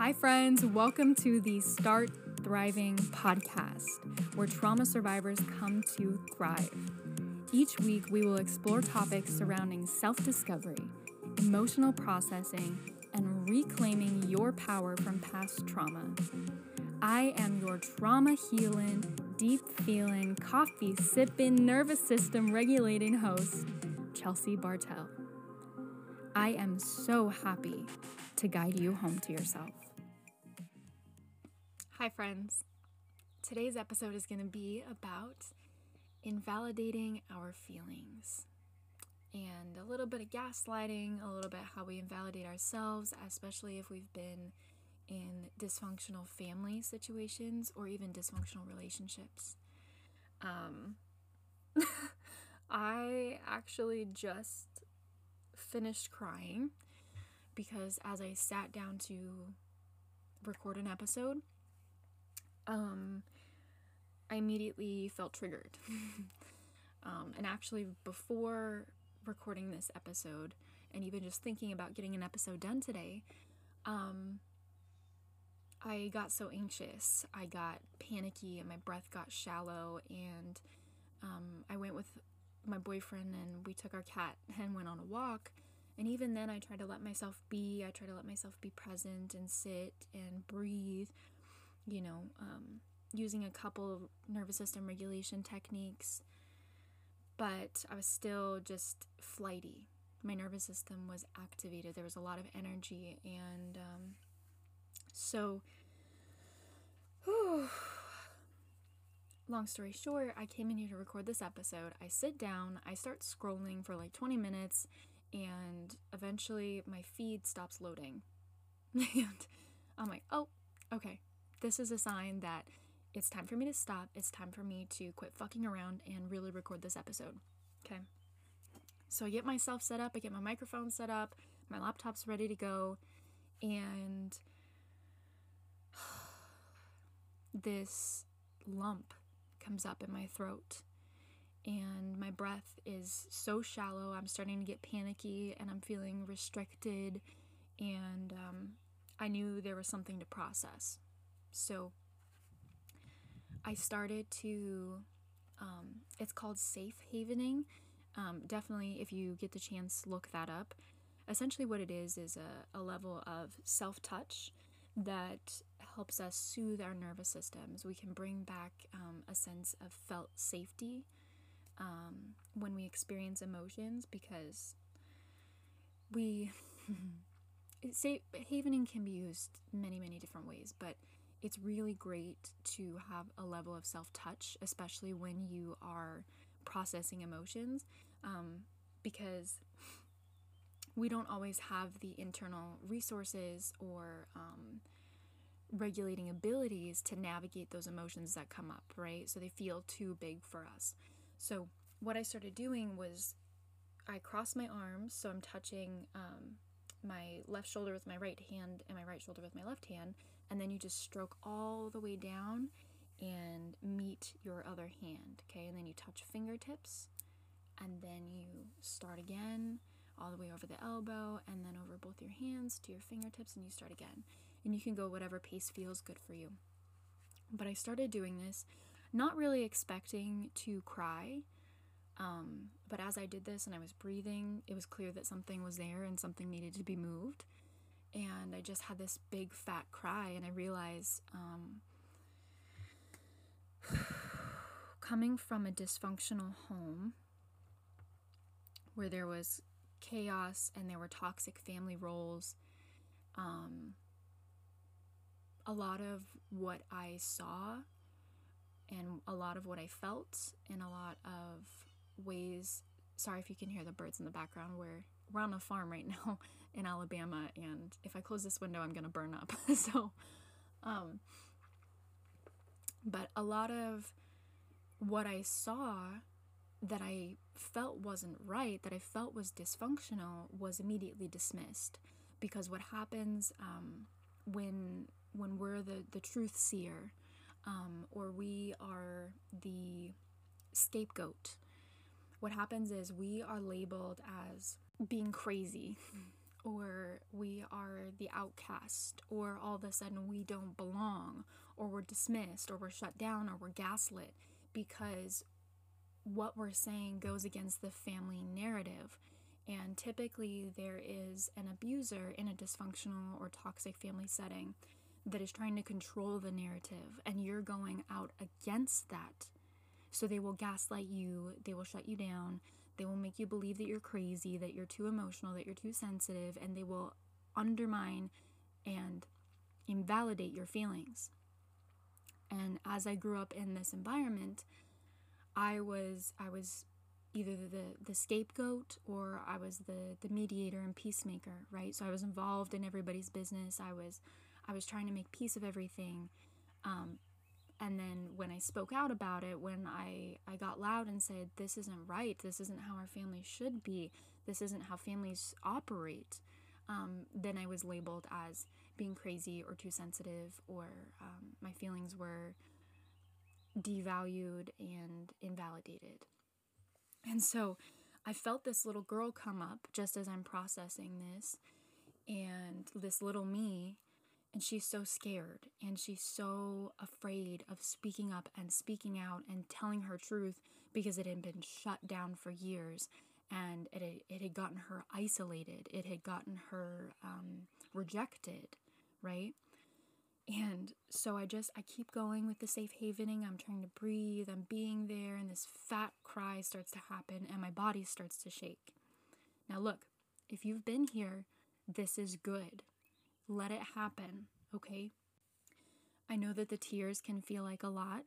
Hi, friends. Welcome to the Start Thriving podcast, where trauma survivors come to thrive. Each week, we will explore topics surrounding self discovery, emotional processing, and reclaiming your power from past trauma. I am your trauma healing, deep feeling, coffee sipping, nervous system regulating host, Chelsea Bartell. I am so happy to guide you home to yourself. Hi, friends. Today's episode is going to be about invalidating our feelings and a little bit of gaslighting, a little bit how we invalidate ourselves, especially if we've been in dysfunctional family situations or even dysfunctional relationships. Um, I actually just finished crying because as I sat down to record an episode, um, I immediately felt triggered. um, and actually, before recording this episode, and even just thinking about getting an episode done today, um, I got so anxious. I got panicky, and my breath got shallow. And um, I went with my boyfriend, and we took our cat and went on a walk. And even then, I tried to let myself be. I tried to let myself be present and sit and breathe you know, um, using a couple nervous system regulation techniques, but I was still just flighty. My nervous system was activated. There was a lot of energy, and um, so, whew, long story short, I came in here to record this episode. I sit down, I start scrolling for like 20 minutes, and eventually my feed stops loading. and I'm like, oh, okay, this is a sign that it's time for me to stop. It's time for me to quit fucking around and really record this episode. Okay. So I get myself set up, I get my microphone set up, my laptop's ready to go, and this lump comes up in my throat. And my breath is so shallow, I'm starting to get panicky and I'm feeling restricted. And um, I knew there was something to process. So I started to, um, it's called safe havening. Um, definitely, if you get the chance, look that up. Essentially, what it is is a, a level of self touch that helps us soothe our nervous systems. We can bring back um, a sense of felt safety um, when we experience emotions because we. safe havening can be used many, many different ways, but it's really great to have a level of self touch, especially when you are processing emotions, um, because we don't always have the internal resources or um, regulating abilities to navigate those emotions that come up, right? So they feel too big for us. So, what I started doing was I crossed my arms, so I'm touching um, my left shoulder with my right hand and my right shoulder with my left hand, and then you just stroke all the way down and meet your other hand, okay? And then you touch fingertips, and then you start again all the way over the elbow, and then over both your hands to your fingertips, and you start again. And you can go whatever pace feels good for you. But I started doing this not really expecting to cry. Um, but as I did this and I was breathing, it was clear that something was there and something needed to be moved and I just had this big fat cry, and I realized um, coming from a dysfunctional home where there was chaos and there were toxic family roles, um, a lot of what I saw and a lot of what I felt, and a lot of ways. Sorry if you can hear the birds in the background. We're we're on a farm right now in Alabama, and if I close this window, I'm gonna burn up. so, um, but a lot of what I saw that I felt wasn't right, that I felt was dysfunctional, was immediately dismissed. Because what happens um, when when we're the the truth seer, um, or we are the scapegoat, what happens is we are labeled as being crazy or we are the outcast, or all of a sudden we don't belong, or we're dismissed, or we're shut down, or we're gaslit because what we're saying goes against the family narrative. And typically, there is an abuser in a dysfunctional or toxic family setting that is trying to control the narrative, and you're going out against that. So they will gaslight you, they will shut you down, they will make you believe that you're crazy, that you're too emotional, that you're too sensitive, and they will undermine and invalidate your feelings. And as I grew up in this environment, I was I was either the, the scapegoat or I was the, the mediator and peacemaker, right? So I was involved in everybody's business. I was I was trying to make peace of everything. Um, and then when I spoke out about it, when I, I got loud and said, This isn't right, this isn't how our family should be, this isn't how families operate, um, then I was labeled as being crazy or too sensitive, or um, my feelings were devalued and invalidated. And so I felt this little girl come up just as I'm processing this, and this little me and she's so scared and she's so afraid of speaking up and speaking out and telling her truth because it had been shut down for years and it it had gotten her isolated it had gotten her um, rejected right? And so i just i keep going with the safe havening i'm trying to breathe i'm being there and this fat cry starts to happen and my body starts to shake. Now look if you've been here this is good let it happen, okay? I know that the tears can feel like a lot,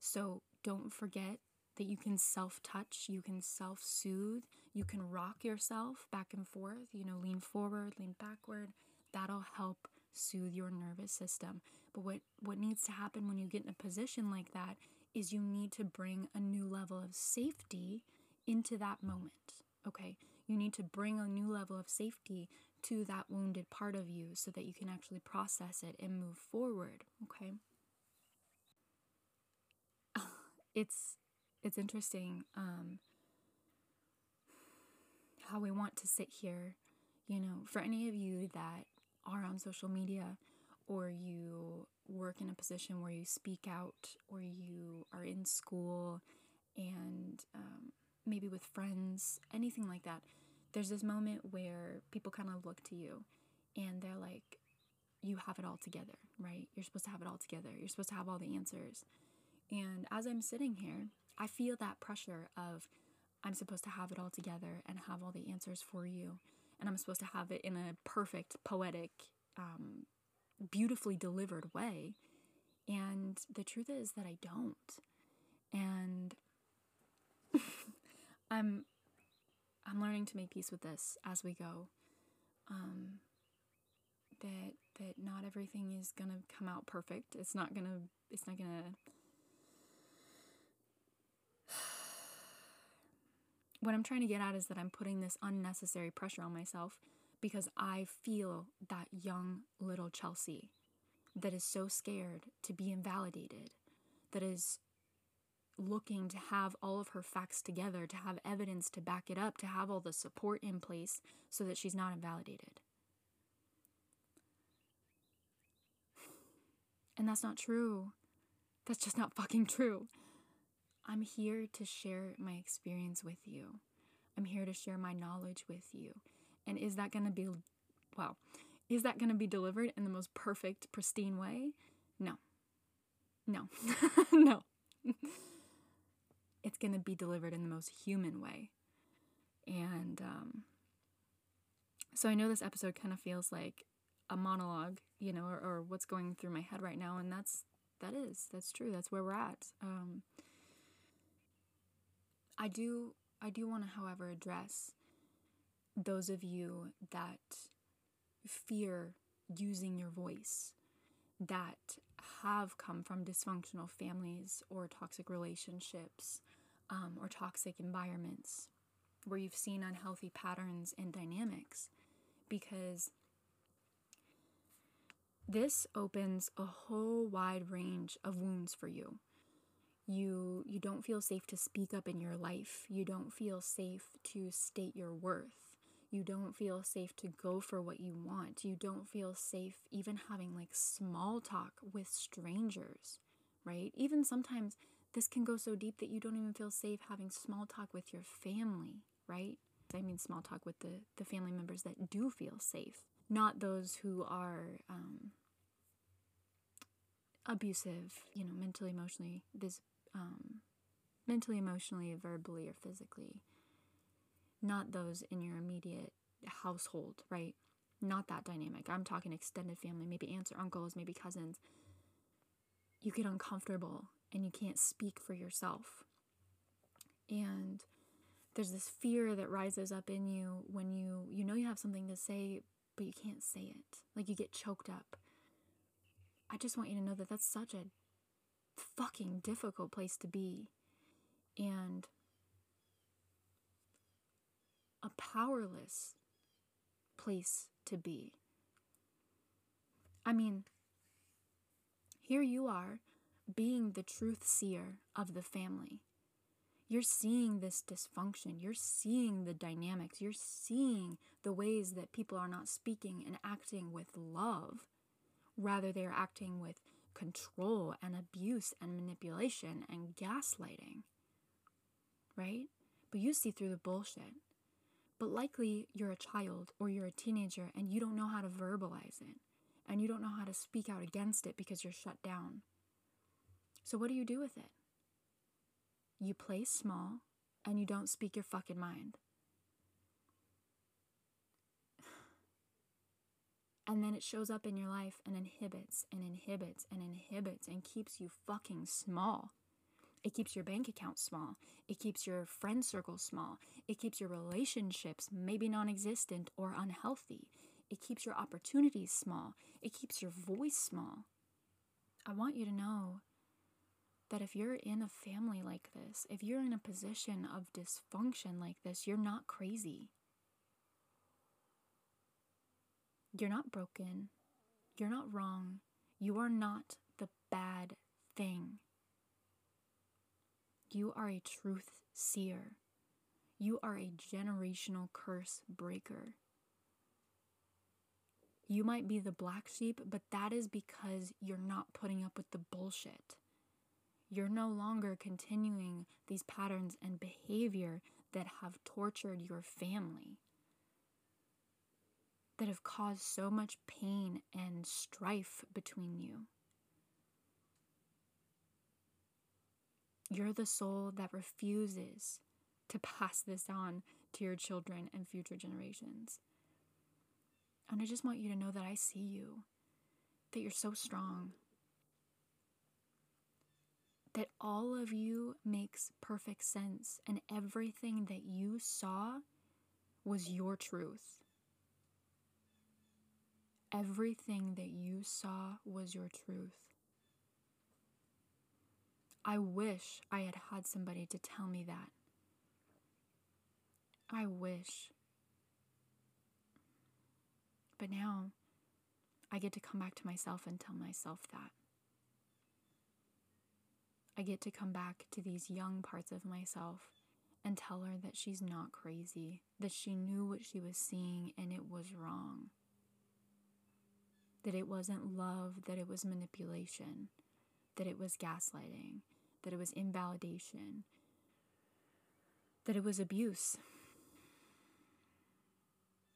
so don't forget that you can self touch, you can self soothe, you can rock yourself back and forth, you know, lean forward, lean backward. That'll help soothe your nervous system. But what, what needs to happen when you get in a position like that is you need to bring a new level of safety into that moment, okay? You need to bring a new level of safety to that wounded part of you so that you can actually process it and move forward, okay? It's it's interesting um how we want to sit here, you know, for any of you that are on social media or you work in a position where you speak out or you are in school and um, maybe with friends, anything like that there's this moment where people kind of look to you and they're like, you have it all together, right? You're supposed to have it all together. You're supposed to have all the answers. And as I'm sitting here, I feel that pressure of I'm supposed to have it all together and have all the answers for you. And I'm supposed to have it in a perfect, poetic, um, beautifully delivered way. And the truth is that I don't. And I'm I'm learning to make peace with this as we go. Um, that that not everything is gonna come out perfect. It's not gonna. It's not gonna. what I'm trying to get at is that I'm putting this unnecessary pressure on myself because I feel that young little Chelsea that is so scared to be invalidated, that is looking to have all of her facts together, to have evidence to back it up, to have all the support in place so that she's not invalidated. And that's not true. That's just not fucking true. I'm here to share my experience with you. I'm here to share my knowledge with you. And is that going to be, well, is that going to be delivered in the most perfect, pristine way? No. No. no it's going to be delivered in the most human way. And um, so I know this episode kind of feels like a monologue, you know, or, or, what's going through my head right now, and that's that is that's true. That's where we're at. Um, I do I do want to, however, address those of you that fear using your voice, that have come from dysfunctional families or toxic relationships um, or toxic environments where you've seen unhealthy patterns and dynamics because this opens a whole wide range of wounds for you you you don't feel safe to speak up in your life you don't feel safe to state your worth You don't feel safe to go for what you want. You don't feel safe even having like small talk with strangers, right? Even sometimes this can go so deep that you don't even feel safe having small talk with your family, right? I mean, small talk with the, the family members that do feel safe, not those who are um, abusive, you know, mentally, emotionally, this, um, mentally, emotionally, verbally, or physically. Not those in your immediate household, right? Not that dynamic. I'm talking extended family, maybe aunts or uncles, maybe cousins. You get uncomfortable and you can't speak for yourself. And there's this fear that rises up in you when you you know you have something to say but you can't say it. Like you get choked up. I just want you to know that that's such a fucking difficult place to be. And a powerless place to be. I mean, here you are being the truth seer of the family. You're seeing this dysfunction. You're seeing the dynamics. You're seeing the ways that people are not speaking and acting with love. Rather, they're acting with control and abuse and manipulation and gaslighting. Right? But you see through the bullshit. But likely you're a child or you're a teenager and you don't know how to verbalize it and you don't know how to speak out against it because you're shut down. So, what do you do with it? You play small and you don't speak your fucking mind. And then it shows up in your life and inhibits and inhibits and inhibits and keeps you fucking small. It keeps your bank account small. It keeps your friend circle small. It keeps your relationships maybe non existent or unhealthy. It keeps your opportunities small. It keeps your voice small. I want you to know that if you're in a family like this, if you're in a position of dysfunction like this, you're not crazy. You're not broken. You're not wrong. You are not the bad thing. You are a truth seer. You are a generational curse breaker. You might be the black sheep, but that is because you're not putting up with the bullshit. You're no longer continuing these patterns and behavior that have tortured your family, that have caused so much pain and strife between you. You're the soul that refuses to pass this on to your children and future generations. And I just want you to know that I see you, that you're so strong, that all of you makes perfect sense, and everything that you saw was your truth. Everything that you saw was your truth. I wish I had had somebody to tell me that. I wish. But now I get to come back to myself and tell myself that. I get to come back to these young parts of myself and tell her that she's not crazy, that she knew what she was seeing and it was wrong. That it wasn't love, that it was manipulation, that it was gaslighting, that it was invalidation, that it was abuse.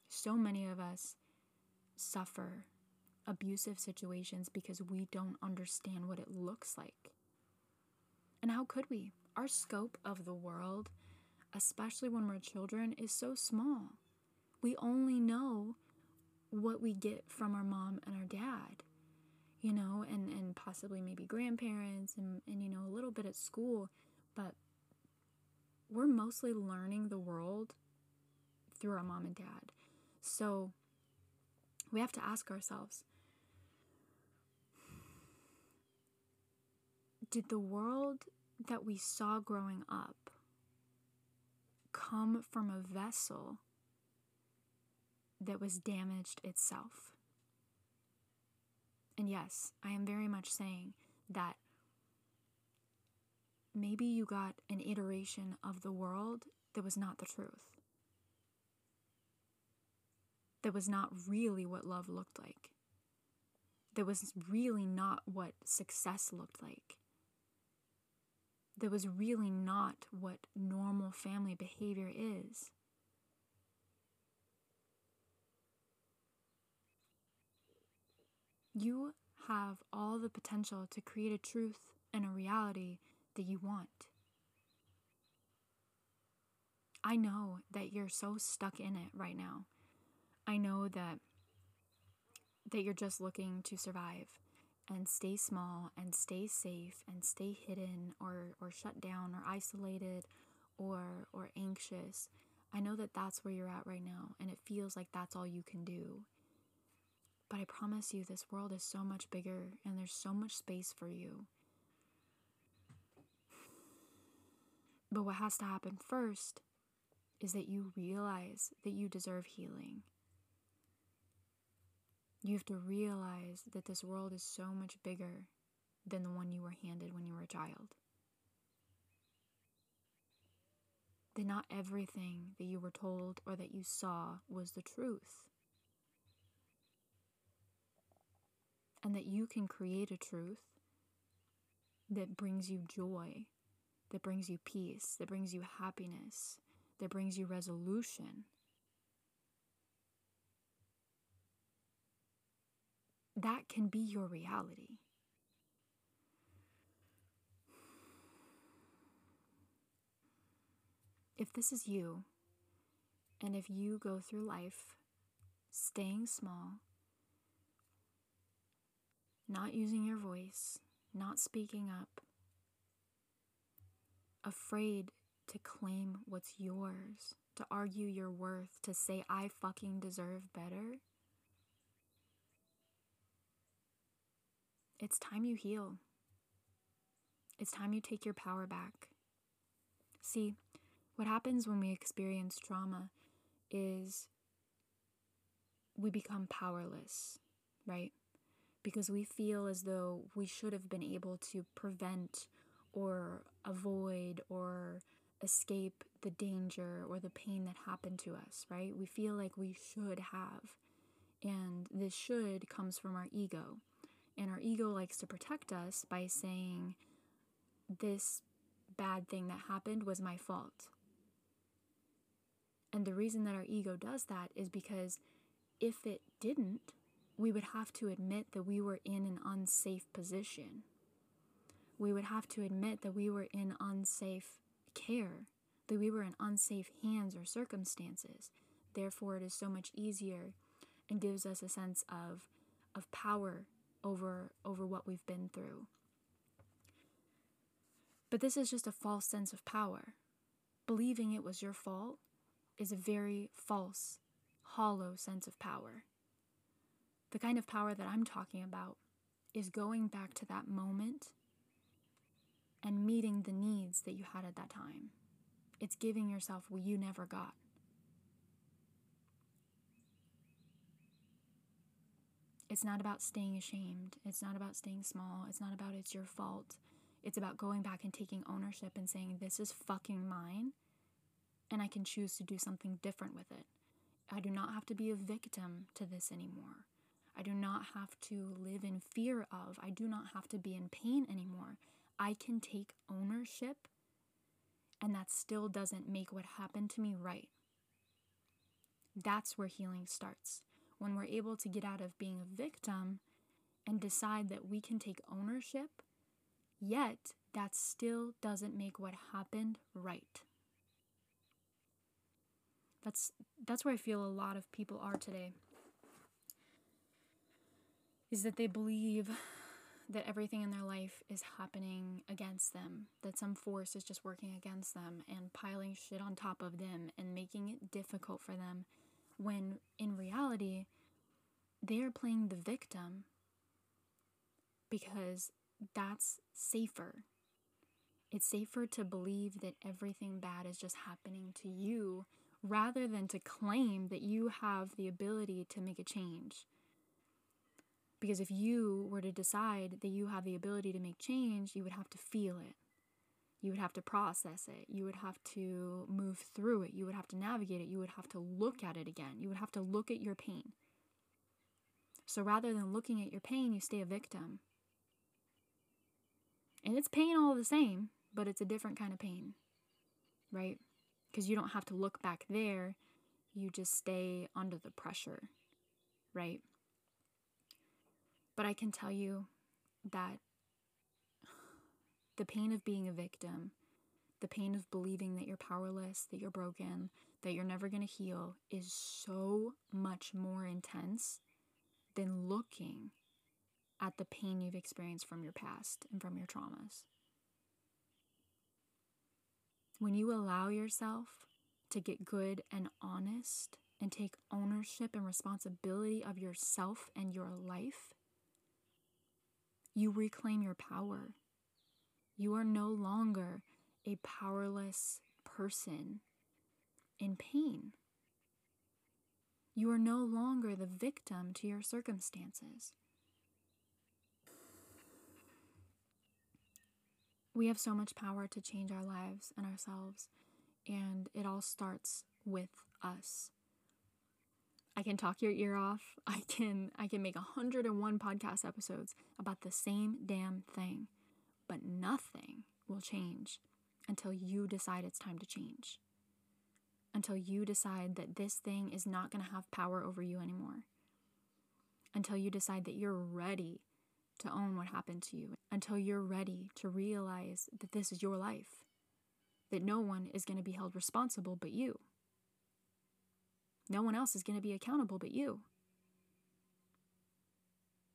So many of us suffer abusive situations because we don't understand what it looks like. And how could we? Our scope of the world, especially when we're children, is so small. We only know what we get from our mom and our dad, you know, and, and possibly maybe grandparents and, and, you know, a little bit at school. But we're mostly learning the world through our mom and dad. So we have to ask ourselves did the world that we saw growing up come from a vessel that was damaged itself? And yes, I am very much saying that maybe you got an iteration of the world that was not the truth. that was not really what love looked like. That was really not what success looked like. That was really not what normal family behavior is. You have all the potential to create a truth and a reality that you want. I know that you're so stuck in it right now. I know that that you're just looking to survive and stay small and stay safe and stay hidden or or shut down or isolated or or anxious. I know that that's where you're at right now and it feels like that's all you can do. But I promise you this world is so much bigger and there's so much space for you. But what has to happen first is that you realize that you deserve healing. You have to realize that this world is so much bigger than the one you were handed when you were a child. That not everything that you were told or that you saw was the truth. And that you can create a truth that brings you joy, that brings you peace, that brings you happiness, that brings you resolution. That can be your reality. If this is you, and if you go through life staying small, not using your voice, not speaking up, afraid to claim what's yours, to argue your worth, to say, I fucking deserve better, it's time you heal. It's time you take your power back. See, what happens when we experience trauma is we become powerless, right? Because we feel as though we should have been able to prevent or avoid or escape the danger or the pain that happened to us, right? We feel like we should have. And this should comes from our ego. And our ego likes to protect us by saying, This bad thing that happened was my fault. And the reason that our ego does that is because if it didn't, we would have to admit that we were in an unsafe position. We would have to admit that we were in unsafe care, that we were in unsafe hands or circumstances. Therefore, it is so much easier and gives us a sense of, of power over, over what we've been through. But this is just a false sense of power. Believing it was your fault is a very false, hollow sense of power. The kind of power that I'm talking about is going back to that moment and meeting the needs that you had at that time. It's giving yourself what you never got. It's not about staying ashamed. It's not about staying small. It's not about it's your fault. It's about going back and taking ownership and saying, This is fucking mine, and I can choose to do something different with it. I do not have to be a victim to this anymore. I do not have to live in fear of. I do not have to be in pain anymore. I can take ownership, and that still doesn't make what happened to me right. That's where healing starts when we're able to get out of being a victim and decide that we can take ownership, yet that still doesn't make what happened right. That's that's where I feel a lot of people are today. Is that they believe that everything in their life is happening against them, that some force is just working against them and piling shit on top of them and making it difficult for them when in reality, they are playing the victim because that's safer. It's safer to believe that everything bad is just happening to you rather than to claim that you have the ability to make a change. Because if you were to decide that you have the ability to make change, you would have to feel it. You would have to process it. You would have to move through it. You would have to navigate it. You would have to look at it again. You would have to look at your pain. So rather than looking at your pain, you stay a victim. And it's pain all the same, but it's a different kind of pain, right? Because you don't have to look back there, you just stay under the pressure, right? But I can tell you that the pain of being a victim, the pain of believing that you're powerless, that you're broken, that you're never going to heal is so much more intense than looking at the pain you've experienced from your past and from your traumas. When you allow yourself to get good and honest and take ownership and responsibility of yourself and your life, you reclaim your power. You are no longer a powerless person in pain. You are no longer the victim to your circumstances. We have so much power to change our lives and ourselves, and it all starts with us. I can talk your ear off. I can I can make 101 podcast episodes about the same damn thing, but nothing will change until you decide it's time to change. Until you decide that this thing is not going to have power over you anymore. Until you decide that you're ready to own what happened to you until you're ready to realize that this is your life, that no one is going to be held responsible but you. No one else is going to be accountable but you.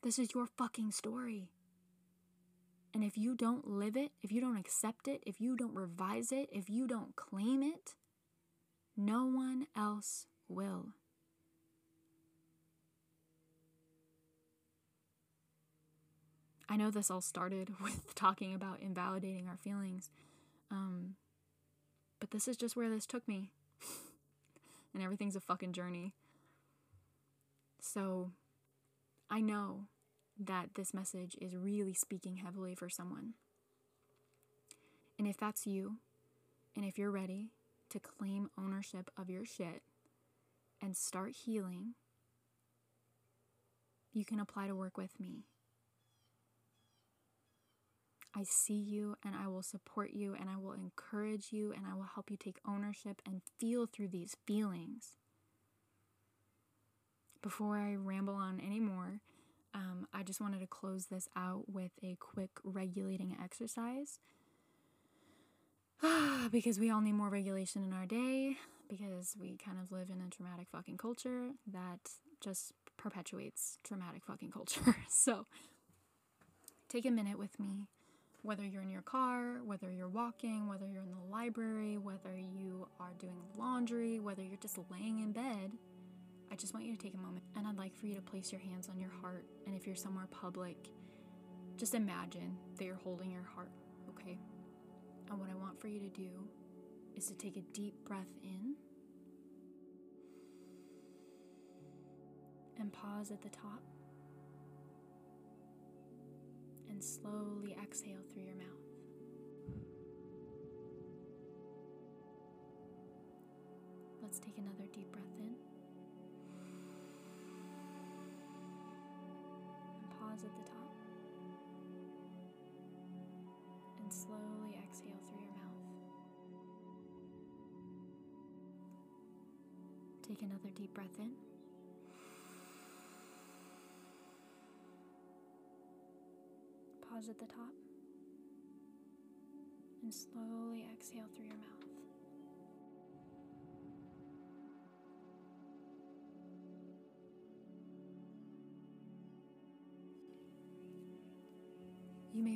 This is your fucking story. And if you don't live it, if you don't accept it, if you don't revise it, if you don't claim it, no one else will. I know this all started with talking about invalidating our feelings, um, but this is just where this took me. and everything's a fucking journey. So I know that this message is really speaking heavily for someone. And if that's you, and if you're ready to claim ownership of your shit and start healing, you can apply to work with me. I see you and I will support you and I will encourage you and I will help you take ownership and feel through these feelings. Before I ramble on anymore, um, I just wanted to close this out with a quick regulating exercise. because we all need more regulation in our day, because we kind of live in a traumatic fucking culture that just perpetuates traumatic fucking culture. so, take a minute with me whether you're in your car, whether you're walking, whether you're in the library, whether you are doing laundry, whether you're just laying in bed, I just want you to take a moment and I'd like for you to place your hands on your heart. And if you're somewhere public, just imagine that you're holding your heart, okay? And what I want for you to do is to take a deep breath in and pause at the top and slowly exhale through your mouth. Let's take another deep breath in. Pause at the top. And slowly exhale through your mouth. Take another deep breath in. pause at the top and slowly exhale through your mouth.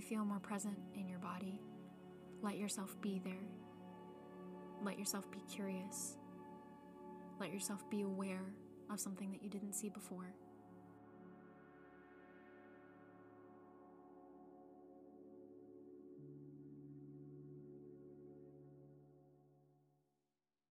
Feel more present in your body. Let yourself be there. Let yourself be curious. Let yourself be aware of something that you didn't see before.